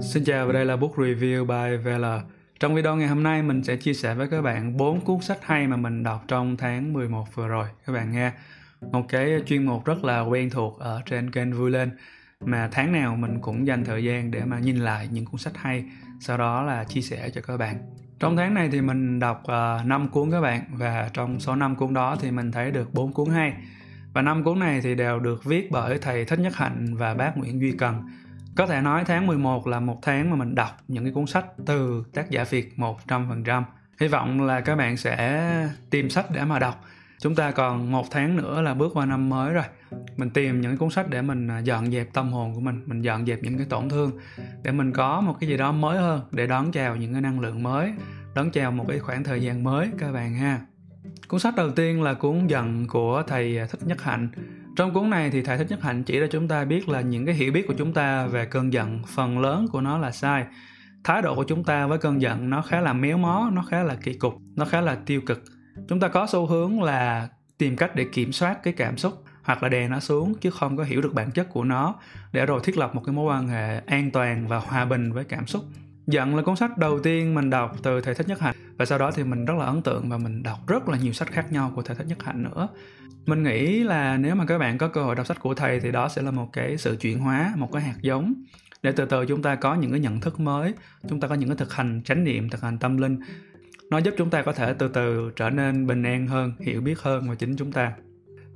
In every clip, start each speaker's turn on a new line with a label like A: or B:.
A: Xin chào và đây là Book Review by Vela. Trong video ngày hôm nay mình sẽ chia sẻ với các bạn 4 cuốn sách hay mà mình đọc trong tháng 11 vừa rồi các bạn nghe. Một cái chuyên mục rất là quen thuộc ở trên kênh Vui Lên mà tháng nào mình cũng dành thời gian để mà nhìn lại những cuốn sách hay sau đó là chia sẻ cho các bạn. Trong tháng này thì mình đọc ờ, uh, 5 cuốn các bạn và trong số 5 cuốn đó thì mình thấy được 4 cuốn hay. Và năm cuốn này thì đều được viết bởi thầy Thích Nhất Hạnh và bác Nguyễn Duy Cần có thể nói tháng 11 là một tháng mà mình đọc những cái cuốn sách từ tác giả Việt 100%. Hy vọng là các bạn sẽ tìm sách để mà đọc. Chúng ta còn một tháng nữa là bước qua năm mới rồi. Mình tìm những cuốn sách để mình à, dọn dẹp tâm hồn của mình, mình dọn dẹp những cái tổn thương để mình có một cái gì đó mới hơn để đón chào những cái năng lượng mới, đón chào một cái khoảng thời gian mới các bạn ha. Cuốn sách đầu tiên là cuốn Giận của thầy à, Thích Nhất Hạnh trong cuốn này thì thầy Thích Nhất Hạnh chỉ cho chúng ta biết là những cái hiểu biết của chúng ta về cơn giận phần lớn của nó là sai. Thái độ của chúng ta với cơn giận nó khá là méo mó, nó khá là kỳ cục, nó khá là tiêu cực. Chúng ta có xu hướng là tìm cách để kiểm soát cái cảm xúc hoặc là đè nó xuống chứ không có hiểu được bản chất của nó để rồi thiết lập một cái mối quan hệ an toàn và hòa bình với cảm xúc Giận là cuốn sách đầu tiên mình đọc từ thầy Thích Nhất Hạnh và sau đó thì mình rất là ấn tượng và mình đọc rất là nhiều sách khác nhau của thầy Thích Nhất Hạnh nữa. Mình nghĩ là nếu mà các bạn có cơ hội đọc sách của thầy thì đó sẽ là một cái sự chuyển hóa, một cái hạt giống để từ từ chúng ta có những cái nhận thức mới, chúng ta có những cái thực hành chánh niệm, thực hành tâm linh. Nó giúp chúng ta có thể từ từ trở nên bình an hơn, hiểu biết hơn về chính chúng ta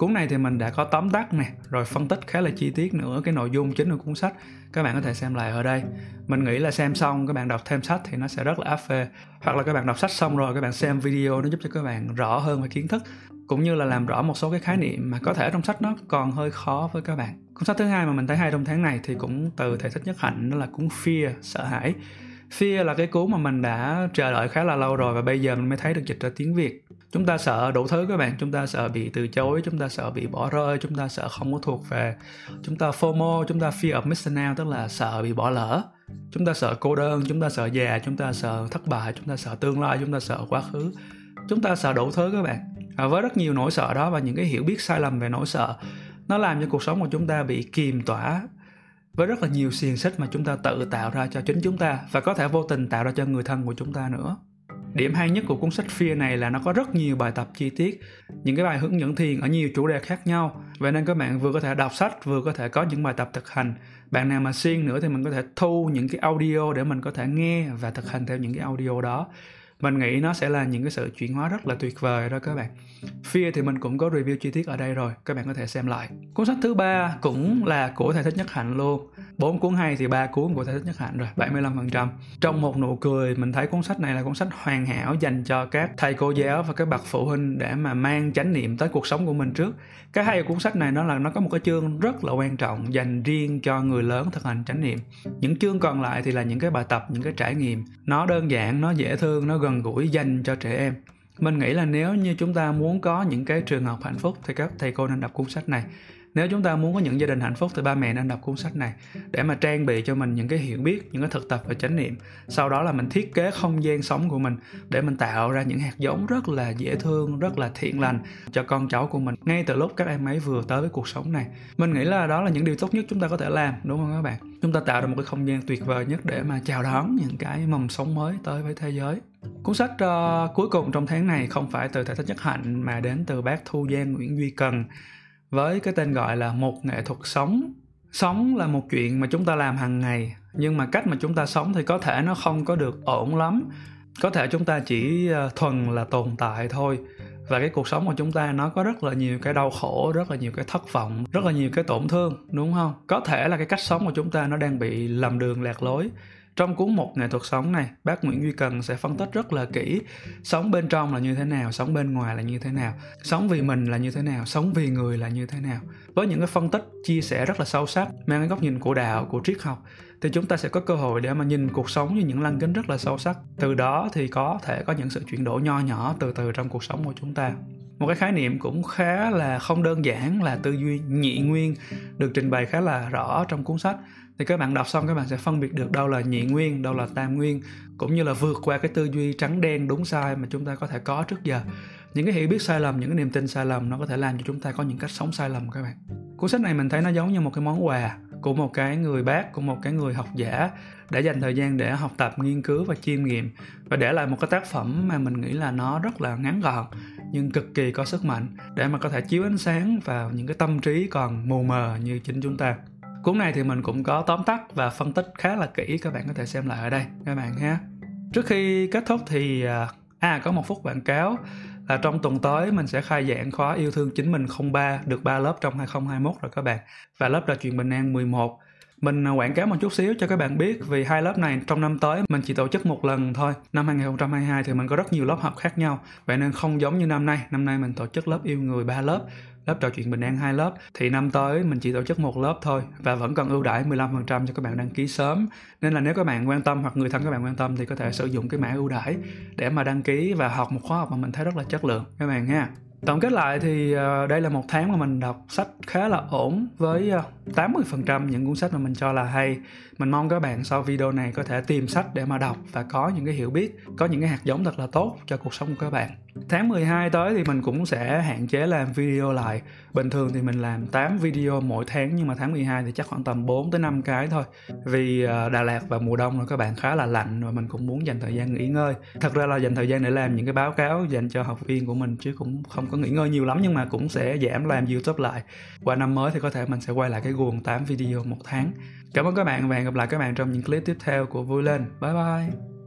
A: cuốn này thì mình đã có tóm tắt nè, rồi phân tích khá là chi tiết nữa cái nội dung chính của cuốn sách. Các bạn có thể xem lại ở đây. Mình nghĩ là xem xong, các bạn đọc thêm sách thì nó sẽ rất là áp phê. Hoặc là các bạn đọc sách xong rồi, các bạn xem video nó giúp cho các bạn rõ hơn về kiến thức, cũng như là làm rõ một số cái khái niệm mà có thể trong sách nó còn hơi khó với các bạn. Cuốn sách thứ hai mà mình thấy hay trong tháng này thì cũng từ thầy thích nhất hạnh, đó là cuốn fear, sợ hãi. Fear là cái cuốn mà mình đã chờ đợi khá là lâu rồi và bây giờ mình mới thấy được dịch ra tiếng việt chúng ta sợ đủ thứ các bạn chúng ta sợ bị từ chối chúng ta sợ bị bỏ rơi chúng ta sợ không có thuộc về chúng ta fomo chúng ta fear of missing out tức là sợ bị bỏ lỡ chúng ta sợ cô đơn chúng ta sợ già chúng ta sợ thất bại chúng ta sợ tương lai chúng ta sợ quá khứ chúng ta sợ đủ thứ các bạn à, với rất nhiều nỗi sợ đó và những cái hiểu biết sai lầm về nỗi sợ nó làm cho cuộc sống của chúng ta bị kìm tỏa với rất là nhiều xiềng xích mà chúng ta tự tạo ra cho chính chúng ta và có thể vô tình tạo ra cho người thân của chúng ta nữa Điểm hay nhất của cuốn sách Fear này là nó có rất nhiều bài tập chi tiết, những cái bài hướng dẫn thiền ở nhiều chủ đề khác nhau. Vậy nên các bạn vừa có thể đọc sách, vừa có thể có những bài tập thực hành. Bạn nào mà siêng nữa thì mình có thể thu những cái audio để mình có thể nghe và thực hành theo những cái audio đó mình nghĩ nó sẽ là những cái sự chuyển hóa rất là tuyệt vời đó các bạn. Fear thì mình cũng có review chi tiết ở đây rồi, các bạn có thể xem lại. Cuốn sách thứ ba cũng là của thầy thích nhất hạnh luôn. Bốn cuốn hay thì ba cuốn của thầy thích nhất hạnh rồi 75% trong một nụ cười, mình thấy cuốn sách này là cuốn sách hoàn hảo dành cho các thầy cô giáo và các bậc phụ huynh để mà mang chánh niệm tới cuộc sống của mình trước. Cái hay của cuốn sách này nó là nó có một cái chương rất là quan trọng dành riêng cho người lớn thực hành chánh niệm. Những chương còn lại thì là những cái bài tập, những cái trải nghiệm. Nó đơn giản, nó dễ thương, nó gần gần gũi dành cho trẻ em. Mình nghĩ là nếu như chúng ta muốn có những cái trường học hạnh phúc thì các thầy cô nên đọc cuốn sách này nếu chúng ta muốn có những gia đình hạnh phúc thì ba mẹ nên đọc cuốn sách này để mà trang bị cho mình những cái hiểu biết những cái thực tập và chánh niệm. Sau đó là mình thiết kế không gian sống của mình để mình tạo ra những hạt giống rất là dễ thương rất là thiện lành cho con cháu của mình ngay từ lúc các em ấy vừa tới với cuộc sống này. Mình nghĩ là đó là những điều tốt nhất chúng ta có thể làm đúng không các bạn? Chúng ta tạo ra một cái không gian tuyệt vời nhất để mà chào đón những cái mầm sống mới tới với thế giới. Cuốn sách uh, cuối cùng trong tháng này không phải từ thể Thích Nhất Hạnh mà đến từ bác Thu Giang Nguyễn Duy Cần với cái tên gọi là một nghệ thuật sống. Sống là một chuyện mà chúng ta làm hàng ngày, nhưng mà cách mà chúng ta sống thì có thể nó không có được ổn lắm. Có thể chúng ta chỉ ờ, thuần là tồn tại thôi, và cái cuộc sống của chúng ta nó có rất là nhiều cái đau khổ, rất là nhiều cái thất vọng, rất là nhiều cái tổn thương, đúng không? Có thể là cái cách sống của chúng ta nó đang bị lầm đường lạc lối trong cuốn một nghệ thuật sống này, bác Nguyễn Duy Cần sẽ phân tích rất là kỹ sống bên trong là như thế nào, sống bên ngoài là như thế nào, sống vì mình là như thế nào, sống vì người là như thế nào. Với những cái phân tích chia sẻ rất là sâu sắc, mang cái góc nhìn của đạo, của triết học thì chúng ta sẽ có cơ hội để mà nhìn cuộc sống như những lăng kính rất là sâu sắc. Từ đó thì có thể có những sự chuyển đổi nho nhỏ từ từ trong cuộc sống của chúng ta một cái khái niệm cũng khá là không đơn giản là tư duy nhị nguyên được trình bày khá là rõ trong cuốn sách. Thì các bạn đọc xong các bạn sẽ phân biệt được đâu là nhị nguyên, đâu là tam nguyên, cũng như là vượt qua cái tư duy trắng đen đúng sai mà chúng ta có thể có trước giờ. Những cái hiểu biết sai lầm, những cái niềm tin sai lầm nó có thể làm cho chúng ta có những cách sống sai lầm các bạn. Cuốn sách này mình thấy nó giống như một cái món quà của một cái người bác, của một cái người học giả để dành thời gian để học tập, nghiên cứu và chiêm nghiệm. Và để lại một cái tác phẩm mà mình nghĩ là nó rất là ngắn gọn, nhưng cực kỳ có sức mạnh để mà có thể chiếu ánh sáng vào những cái tâm trí còn mù mờ như chính chúng ta. Cuốn này thì mình cũng có tóm tắt và phân tích khá là kỹ, các bạn có thể xem lại ở đây, các bạn ha. Trước khi kết thúc thì à, à, có một phút quảng cáo là trong tuần tới mình sẽ khai giảng khóa yêu thương chính mình 03 được 3 lớp trong 2021 rồi các bạn và lớp trò chuyện bình an 11 mình à, quảng cáo một chút xíu cho các bạn biết vì hai lớp này trong năm tới mình chỉ tổ chức một lần thôi. Năm 2022 thì mình có rất nhiều lớp học khác nhau. Vậy nên không giống như năm nay. Năm nay mình tổ chức lớp yêu người 3 lớp lớp trò chuyện bình an hai lớp, thì năm tới mình chỉ tổ chức một lớp thôi và vẫn còn ưu đãi 15% cho các bạn đăng ký sớm. Nên là nếu các bạn quan tâm hoặc người thân các bạn quan tâm thì có thể sử dụng cái mã ưu đãi để mà đăng ký và học một khóa học mà mình thấy rất là chất lượng, các bạn ha. Tổng kết lại thì ờ, đây là một tháng mà mình đọc sách khá là ổn với ờ, 80% những cuốn sách mà mình cho là hay. Mình mong các bạn sau video này có thể tìm sách để mà đọc và có những cái hiểu biết, có những cái hạt giống thật là tốt cho cuộc sống của các bạn tháng 12 tới thì mình cũng sẽ hạn chế làm video lại. Bình thường thì mình làm 8 video mỗi tháng, nhưng mà tháng 12 thì chắc khoảng tầm 4 tới 5 cái thôi. Vì ờ, Đà Lạt và mùa đông là các bạn khá là lạnh và mình cũng muốn dành thời gian nghỉ ngơi. Thật ra là dành thời gian để làm những cái báo cáo dành cho học viên của mình chứ cũng không có nghỉ ngơi nhiều lắm, nhưng mà cũng sẽ giảm làm youtube lại. Qua năm mới thì có thể mình sẽ quay lại cái guồng 8 video một tháng. Cảm ơn các bạn và hẹn gặp lại các bạn trong những clip tiếp theo của vui lên. Bye bye!